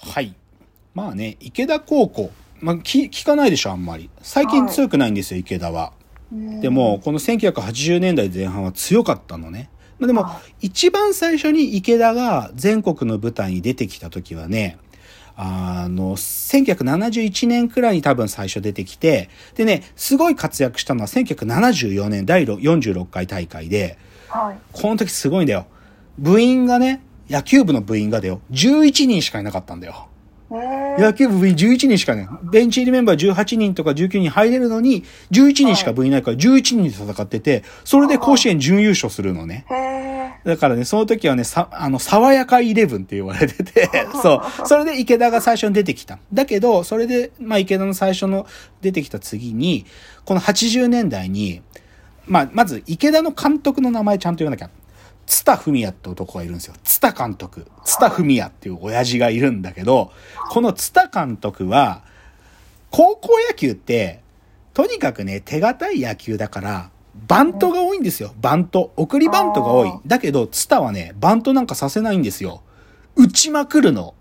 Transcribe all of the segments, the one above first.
はい。まあね、池田高校。まあ、聞聞かないでしょ、あんまり。最近強くないんですよ、池田は。でも、この1980年代前半は強かったのね。まあ、でもは、一番最初に池田が全国の舞台に出てきた時はね、あの、1971年くらいに多分最初出てきて、でね、すごい活躍したのは1974年第46回大会で、はい。この時すごいんだよ。部員がね、野球部の部員がだよ、11人しかいなかったんだよ。えー、野球部部員11人しかいない。ベンチ入りメンバー18人とか19人入れるのに、11人しか部員いないから11人で戦ってて、それで甲子園準優勝するのね。だからね、その時はね、さ、あの、爽やかイレブンって言われてて、そう。それで池田が最初に出てきた。だけど、それで、まあ池田の最初の出てきた次に、この80年代に、まあ、まず池田の監督の名前ちゃんと言わなきゃ。津田文也って男がいるんですよ。津田監督。津田文也っていう親父がいるんだけど、この津田監督は、高校野球って、とにかくね、手堅い野球だから、バントが多いんですよ。バント。送りバントが多い。だけど、ツタはね、バントなんかさせないんですよ。打ちまくるの。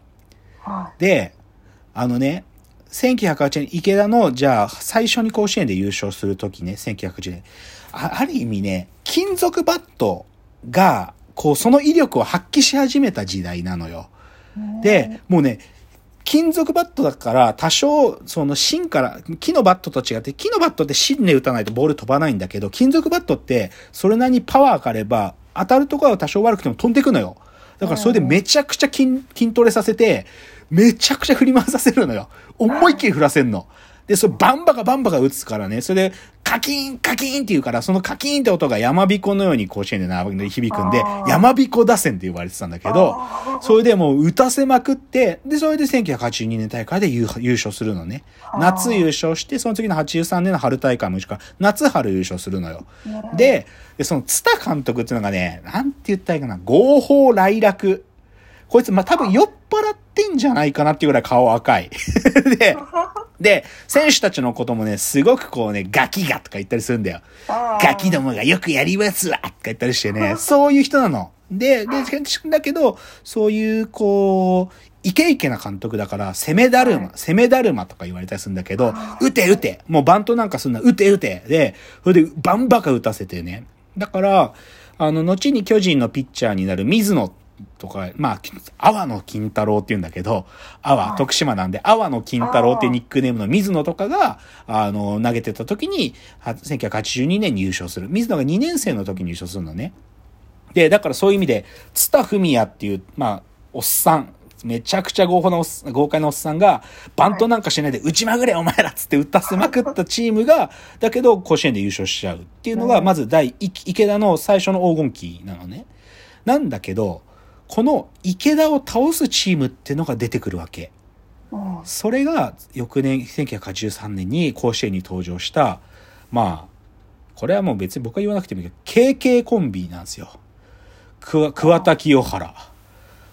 はで、あのね、1908年、池田の、じゃあ、最初に甲子園で優勝するときね、1908年。あある意味ね、金属バットが、こう、その威力を発揮し始めた時代なのよ。い。で、もうね、金属バットだから、多少、その芯から、木のバットと違って、木のバットって芯で打たないとボール飛ばないんだけど、金属バットって、それなりにパワーがあれば、当たるところは多少悪くても飛んでくのよ。だからそれでめちゃくちゃ筋筋トレさせて、めちゃくちゃ振り回させるのよ。思いっきり振らせんの。で、それバンバカバンバカ打つからね、それで、カキーン、カキーンって言うから、そのカキーンって音が山彦のように甲子園でな響くんで山彦打線って言われてたんだけど、それでもう打たせまくって、で、それで1982年大会で優優勝するのね。夏優勝して、その次の83年の春大会も一緒か、夏春優勝するのよ。でその津田監督っていうのがね、なんて言ったらいいかな、合法来楽。こいつ、まあ、多分酔っ払ってんじゃないかなっていうぐらい顔赤い。で、で、選手たちのこともね、すごくこうね、ガキがとか言ったりするんだよ。ガキどもがよくやりますわとか言ったりしてね、そういう人なの。で、で、だけど、そういう、こう、イケイケな監督だから、攻めだるま、攻めだるまとか言われたりするんだけど、撃て撃てもうバントなんかすんな、撃て撃てで、それでバンバカ打たせてね。だから、あの、後に巨人のピッチャーになる水野とか、まあ、阿波野金太郎って言うんだけど、阿波、徳島なんで、阿波野金太郎ってニックネームの水野とかが、あの、投げてた時に、は1982年に優勝する。水野が2年生の時に優勝するのね。で、だからそういう意味で、津田文也っていう、まあ、おっさん、めちゃくちゃ豪華なおっさん豪快なおっさんが、バントなんかしないで、打ちまぐれお前らっつって打たせまくったチームが、だけど甲子園で優勝しちゃうっていうのが、まず第一、池田の最初の黄金期なのね。なんだけど、この池田を倒すチームっていうのが出てくるわけ。うんそれが翌年、1983年に甲子園に登場した、まあ、これはもう別に僕は言わなくてもいいけど、KK コンビなんですよ。く桑田清原。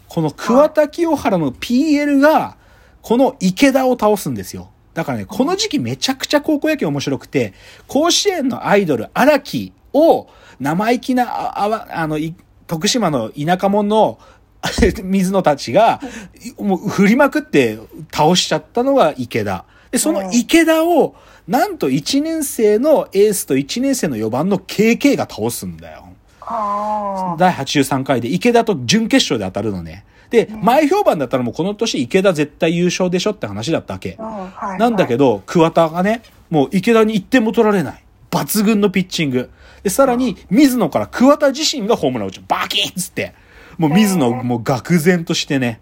この桑田清原の PL が、この池田を倒すんですよ。だからね、この時期めちゃくちゃ高校野球面白くて、甲子園のアイドル、荒木を生意気な、あ、あの、い徳島の田舎者の 水野たちが、もう振りまくって倒しちゃったのが池田。で、その池田を、なんと1年生のエースと1年生の4番の KK が倒すんだよ。あ第83回で池田と準決勝で当たるのね。で、前評判だったらもうこの年池田絶対優勝でしょって話だったわけ。なんだけど。ど、桑田がね、もう池田に1点も取られない。抜群のピッチング。で、さらに、水野から桑田自身がホームランを打ち、バキッつって。もう水野もう愕然としてね。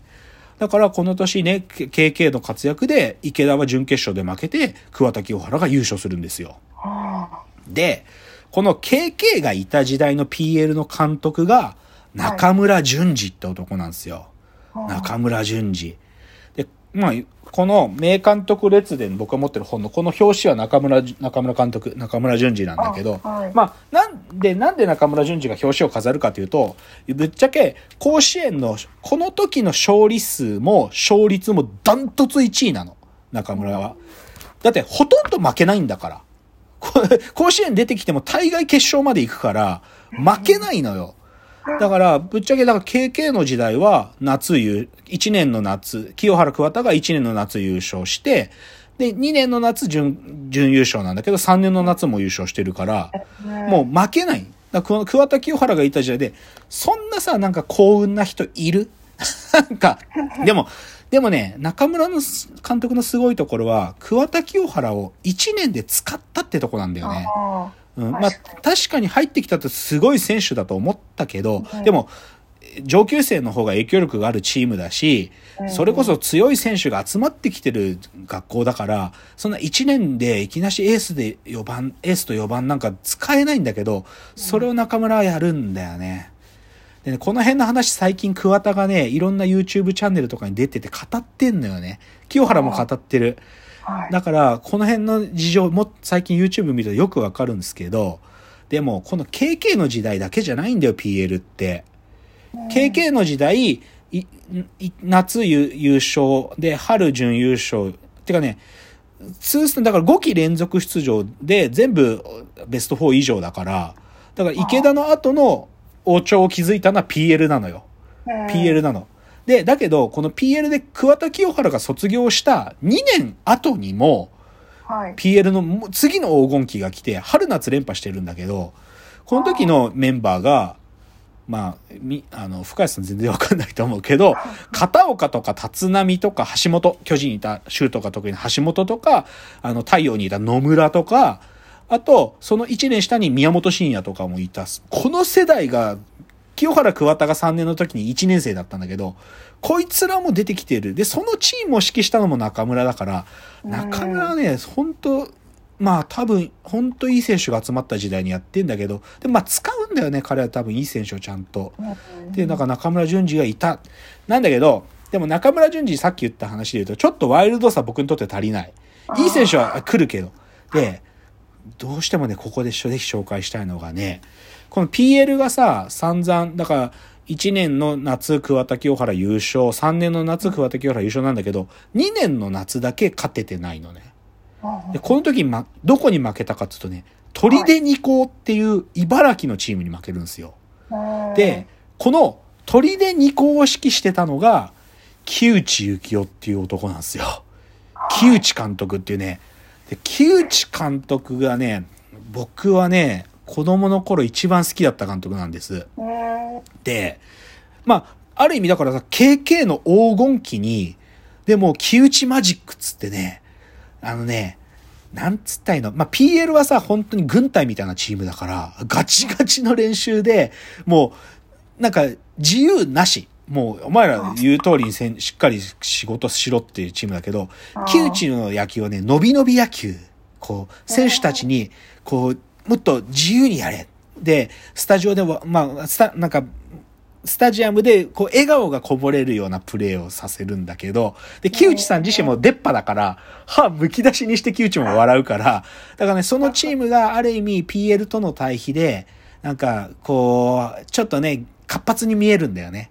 だからこの年ね、KK の活躍で池田は準決勝で負けて、桑田清原が優勝するんですよ。あで、この KK がいた時代の PL の監督が中村淳二って男なんですよ。ー中村淳二。で、まあ、この名監督列伝僕が持ってる本のこの表紙は中村、中村監督、中村淳二なんだけど、あはいまあ、なんで、なんで中村淳二が表紙を飾るかというと、ぶっちゃけ甲子園のこの時の勝利数も勝率もダントツ1位なの。中村は。だってほとんど負けないんだから。こ 甲子園出てきても大概決勝まで行くから、負けないのよ。だから、ぶっちゃけ、だから KK の時代は夏優、1年の夏、清原桑田が1年の夏優勝して、で、2年の夏準、準優勝なんだけど、3年の夏も優勝してるから、もう負けない。だ桑田清原がいた時代で、そんなさ、なんか幸運な人いる？なんか、でも、でもね、中村の監督のすごいところは、桑田清原を1年で使ったってとこなんだよね。あうん、まあ確かに入ってきたとすごい選手だと思ったけど、うんでも上級生の方が影響力があるチームだし、うんそれこそ強い選手が集まってきてる学校だから、そんな1年でいきなしエースで4番、エースと4番なんか使えないんだけど、それを中村はやるんだよね。でね、この辺の話最近桑田がね、いろんな YouTube チャンネルとかに出てて語ってんのよね。清原も語ってる。はい。だから、この辺の事情も最近 YouTube 見るとよくわかるんですけど、でも、この KK の時代だけじゃないんだよ、PL って。KK の時代、夏優優勝で、春準優勝。てかね、ツースだから5期連続出場で全部ベスト4以上だから、だから池田の後の王朝を築いたのは PL なのよ。うん PL なの。で、だけど、この PL で桑田清原が卒業した2年後にも、はい。PL の次の黄金期が来て、春夏連覇してるんだけど、この時のメンバーが、まあ、み、あの、深谷さん全然わかんないと思うけど、片岡とか立浪とか橋本、巨人にいたシュートが得意な橋本とか、あの、太陽にいた野村とか、あと、その1年下に宮本慎也とかもいた。この世代が、清原桑田が3年の時に1年生だったんだけど、こいつらも出てきてる。で、そのチームを指揮したのも中村だから、中村はね、本当まあ多分、本当いい選手が集まった時代にやってんだけど、でもまあ使うんだよね、彼は多分いい選手をちゃんと。うんで、なんか中村淳二がいた。なんだけど、でも中村淳二さっき言った話で言うと、ちょっとワイルドさ僕にとって足りない。いい選手は来るけど。で、どうしてもね、ここで紹介したいのがね、この PL がさ、散々、だから、1年の夏、桑田清原優勝、3年の夏、桑田清原優勝なんだけど、2年の夏だけ勝ててないのね。で、この時、ま、どこに負けたかっていうとね、鳥出二高っていう茨城のチームに負けるんですよ。うんで、この鳥出二高を指揮してたのが、木内幸雄っていう男なんですよ。木内監督っていうね。で木内監督がね、僕はね、子供の頃一番好きだった監督なんです。うんで、まあ、ある意味だからさ、KK の黄金期に、でも、木内マジックっつってね、あのね、なんつったらいいの？まあ、PL はさ、本当に軍隊みたいなチームだから、ガチガチの練習で、もう、なんか、自由なし。もう、お前ら言う通りにせんしっかり仕事しろっていうチームだけど木内の野球はね、伸び伸び野球。こう、選手たちに、こう、もっと自由にやれ。で、スタジオでは、まあ、スタ、なんか、スタジアムで、こう、笑顔がこぼれるようなプレーをさせるんだけど、で、木内さん自身も出っ歯だから、歯むき出しにして木内も笑うから、だからね、そのチームがある意味 PL との対比で、なんか、こう、ちょっとね、活発に見えるんだよね。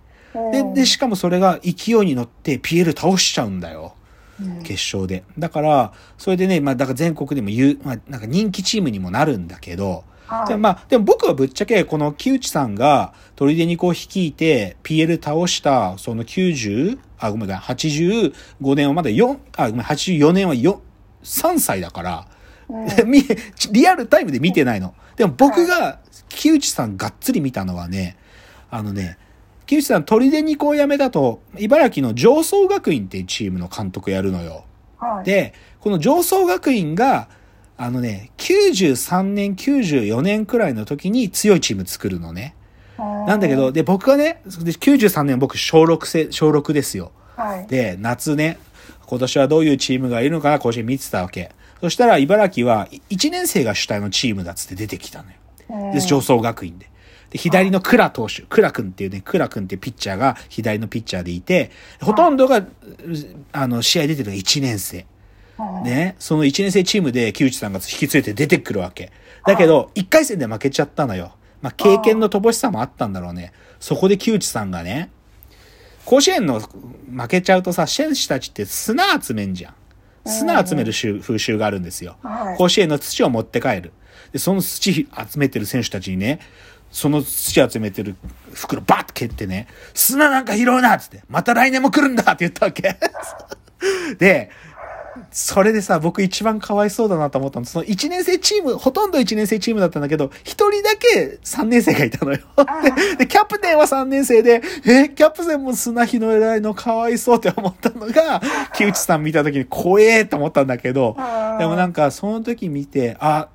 で、で、しかもそれが勢いに乗って PL 倒しちゃうんだよ。うん決勝で。だから、それでね、まあ、だから全国でも言う、まあ、なんか人気チームにもなるんだけど、はいでまあ、でも僕はぶっちゃけ、この木内さんが、鳥出にこう率いて、PL 倒した、その90、あ、ごめんなさい、85年はまだ4、あ、ごめん、84年は4、3歳だから、みリアルタイムで見てないの。でも僕が、木内さんがっつり見たのはね、あのね、木内さん、鳥出にこう辞めたと、茨城の上層学院っていうチームの監督やるのよ。はいで、この上層学院が、あのね、93年、94年くらいの時に強いチーム作るのね。なんだけど、で、僕はね、で93年僕小6せ、小6ですよ。はいで、夏ね、今年はどういうチームがいるのかな、甲子園見てたわけ。そしたら、茨城は1年生が主体のチームだっつって出てきたのよ。で、上層学院で。で、左の倉投手、倉くんっていうね、倉くんっていうピッチャーが左のピッチャーでいて、ほとんどが、うあの、試合出てるのが1年生。ね、その1年生チームで木内さんが引き連れて出てくるわけ。だけど、1回戦で負けちゃったのよ。まあ、経験の乏しさもあったんだろうね。そこで木内さんがね、甲子園の負けちゃうとさ、選手たちって砂集めんじゃん。砂集める習風習があるんですよ。はい甲子園の土を持って帰る。で、その土集めてる選手たちにね、その土集めてる袋バッと蹴ってね、砂なんか拾うなっつって、また来年も来るんだって言ったわけ。で、それでさ、僕一番かわいそうだなと思ったの。その1年生チーム、ほとんど1年生チームだったんだけど、一人だけ3年生がいたのよ。で、でキャプテンは3年生で、え、キャプテンも砂日の偉いのかわいそうって思ったのが、木内さん見た時に怖えと思ったんだけど、でもなんかその時見て、あ、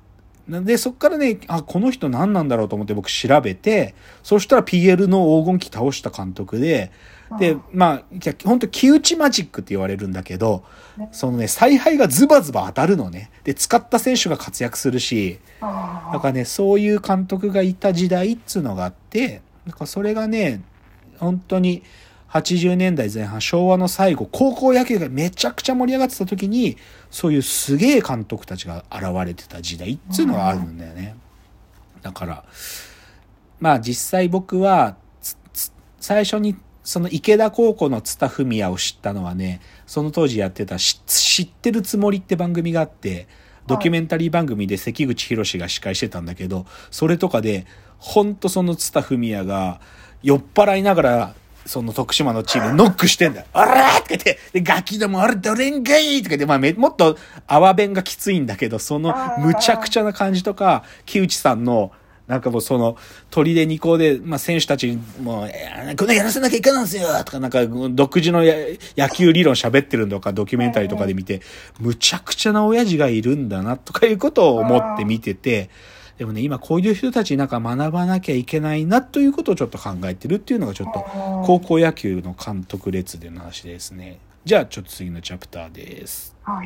で、そっからね、あ、この人何なんだろうと思って僕調べて、そしたら PL の黄金期倒した監督で、で、まあ、本当木打ちマジックって言われるんだけど、そのね、采配がズバズバ当たるのね。で、使った選手が活躍するし、だからね、そういう監督がいた時代っつうのがあって、なんかそれがね、本当に80年代前半、昭和の最後、高校野球がめちゃくちゃ盛り上がってた時に、そういうすげえ監督たちが現れてた時代っつうのがあるんだよね。だから、まあ実際僕は、最初にその池田高校の津田文也を知ったのはね、その当時やってた知ってるつもりって番組があって、ドキュメンタリー番組で関口博が司会してたんだけど、それとかで、ほんとその津田文也が酔っ払いながら、その徳島のチームノックしてんだよ。あらーとか言って、で、ガキどもあれどれんかいとか言って、まあめ、もっと泡弁がきついんだけど、そのむちゃくちゃな感じとか、木内さんの、なんかもうその、鳥で二校で、まあ、選手たちにもう、こんなやらせなきゃいけないんですよとか、なんか、独自の野球理論喋ってるのか、ドキュメンタリーとかで見て、むちゃくちゃな親父がいるんだな、とかいうことを思って見てて、でもね、今こういう人たちなんか学ばなきゃいけないな、ということをちょっと考えてるっていうのがちょっと、高校野球の監督列での話ですね。じゃあ、ちょっと次のチャプターです。はい。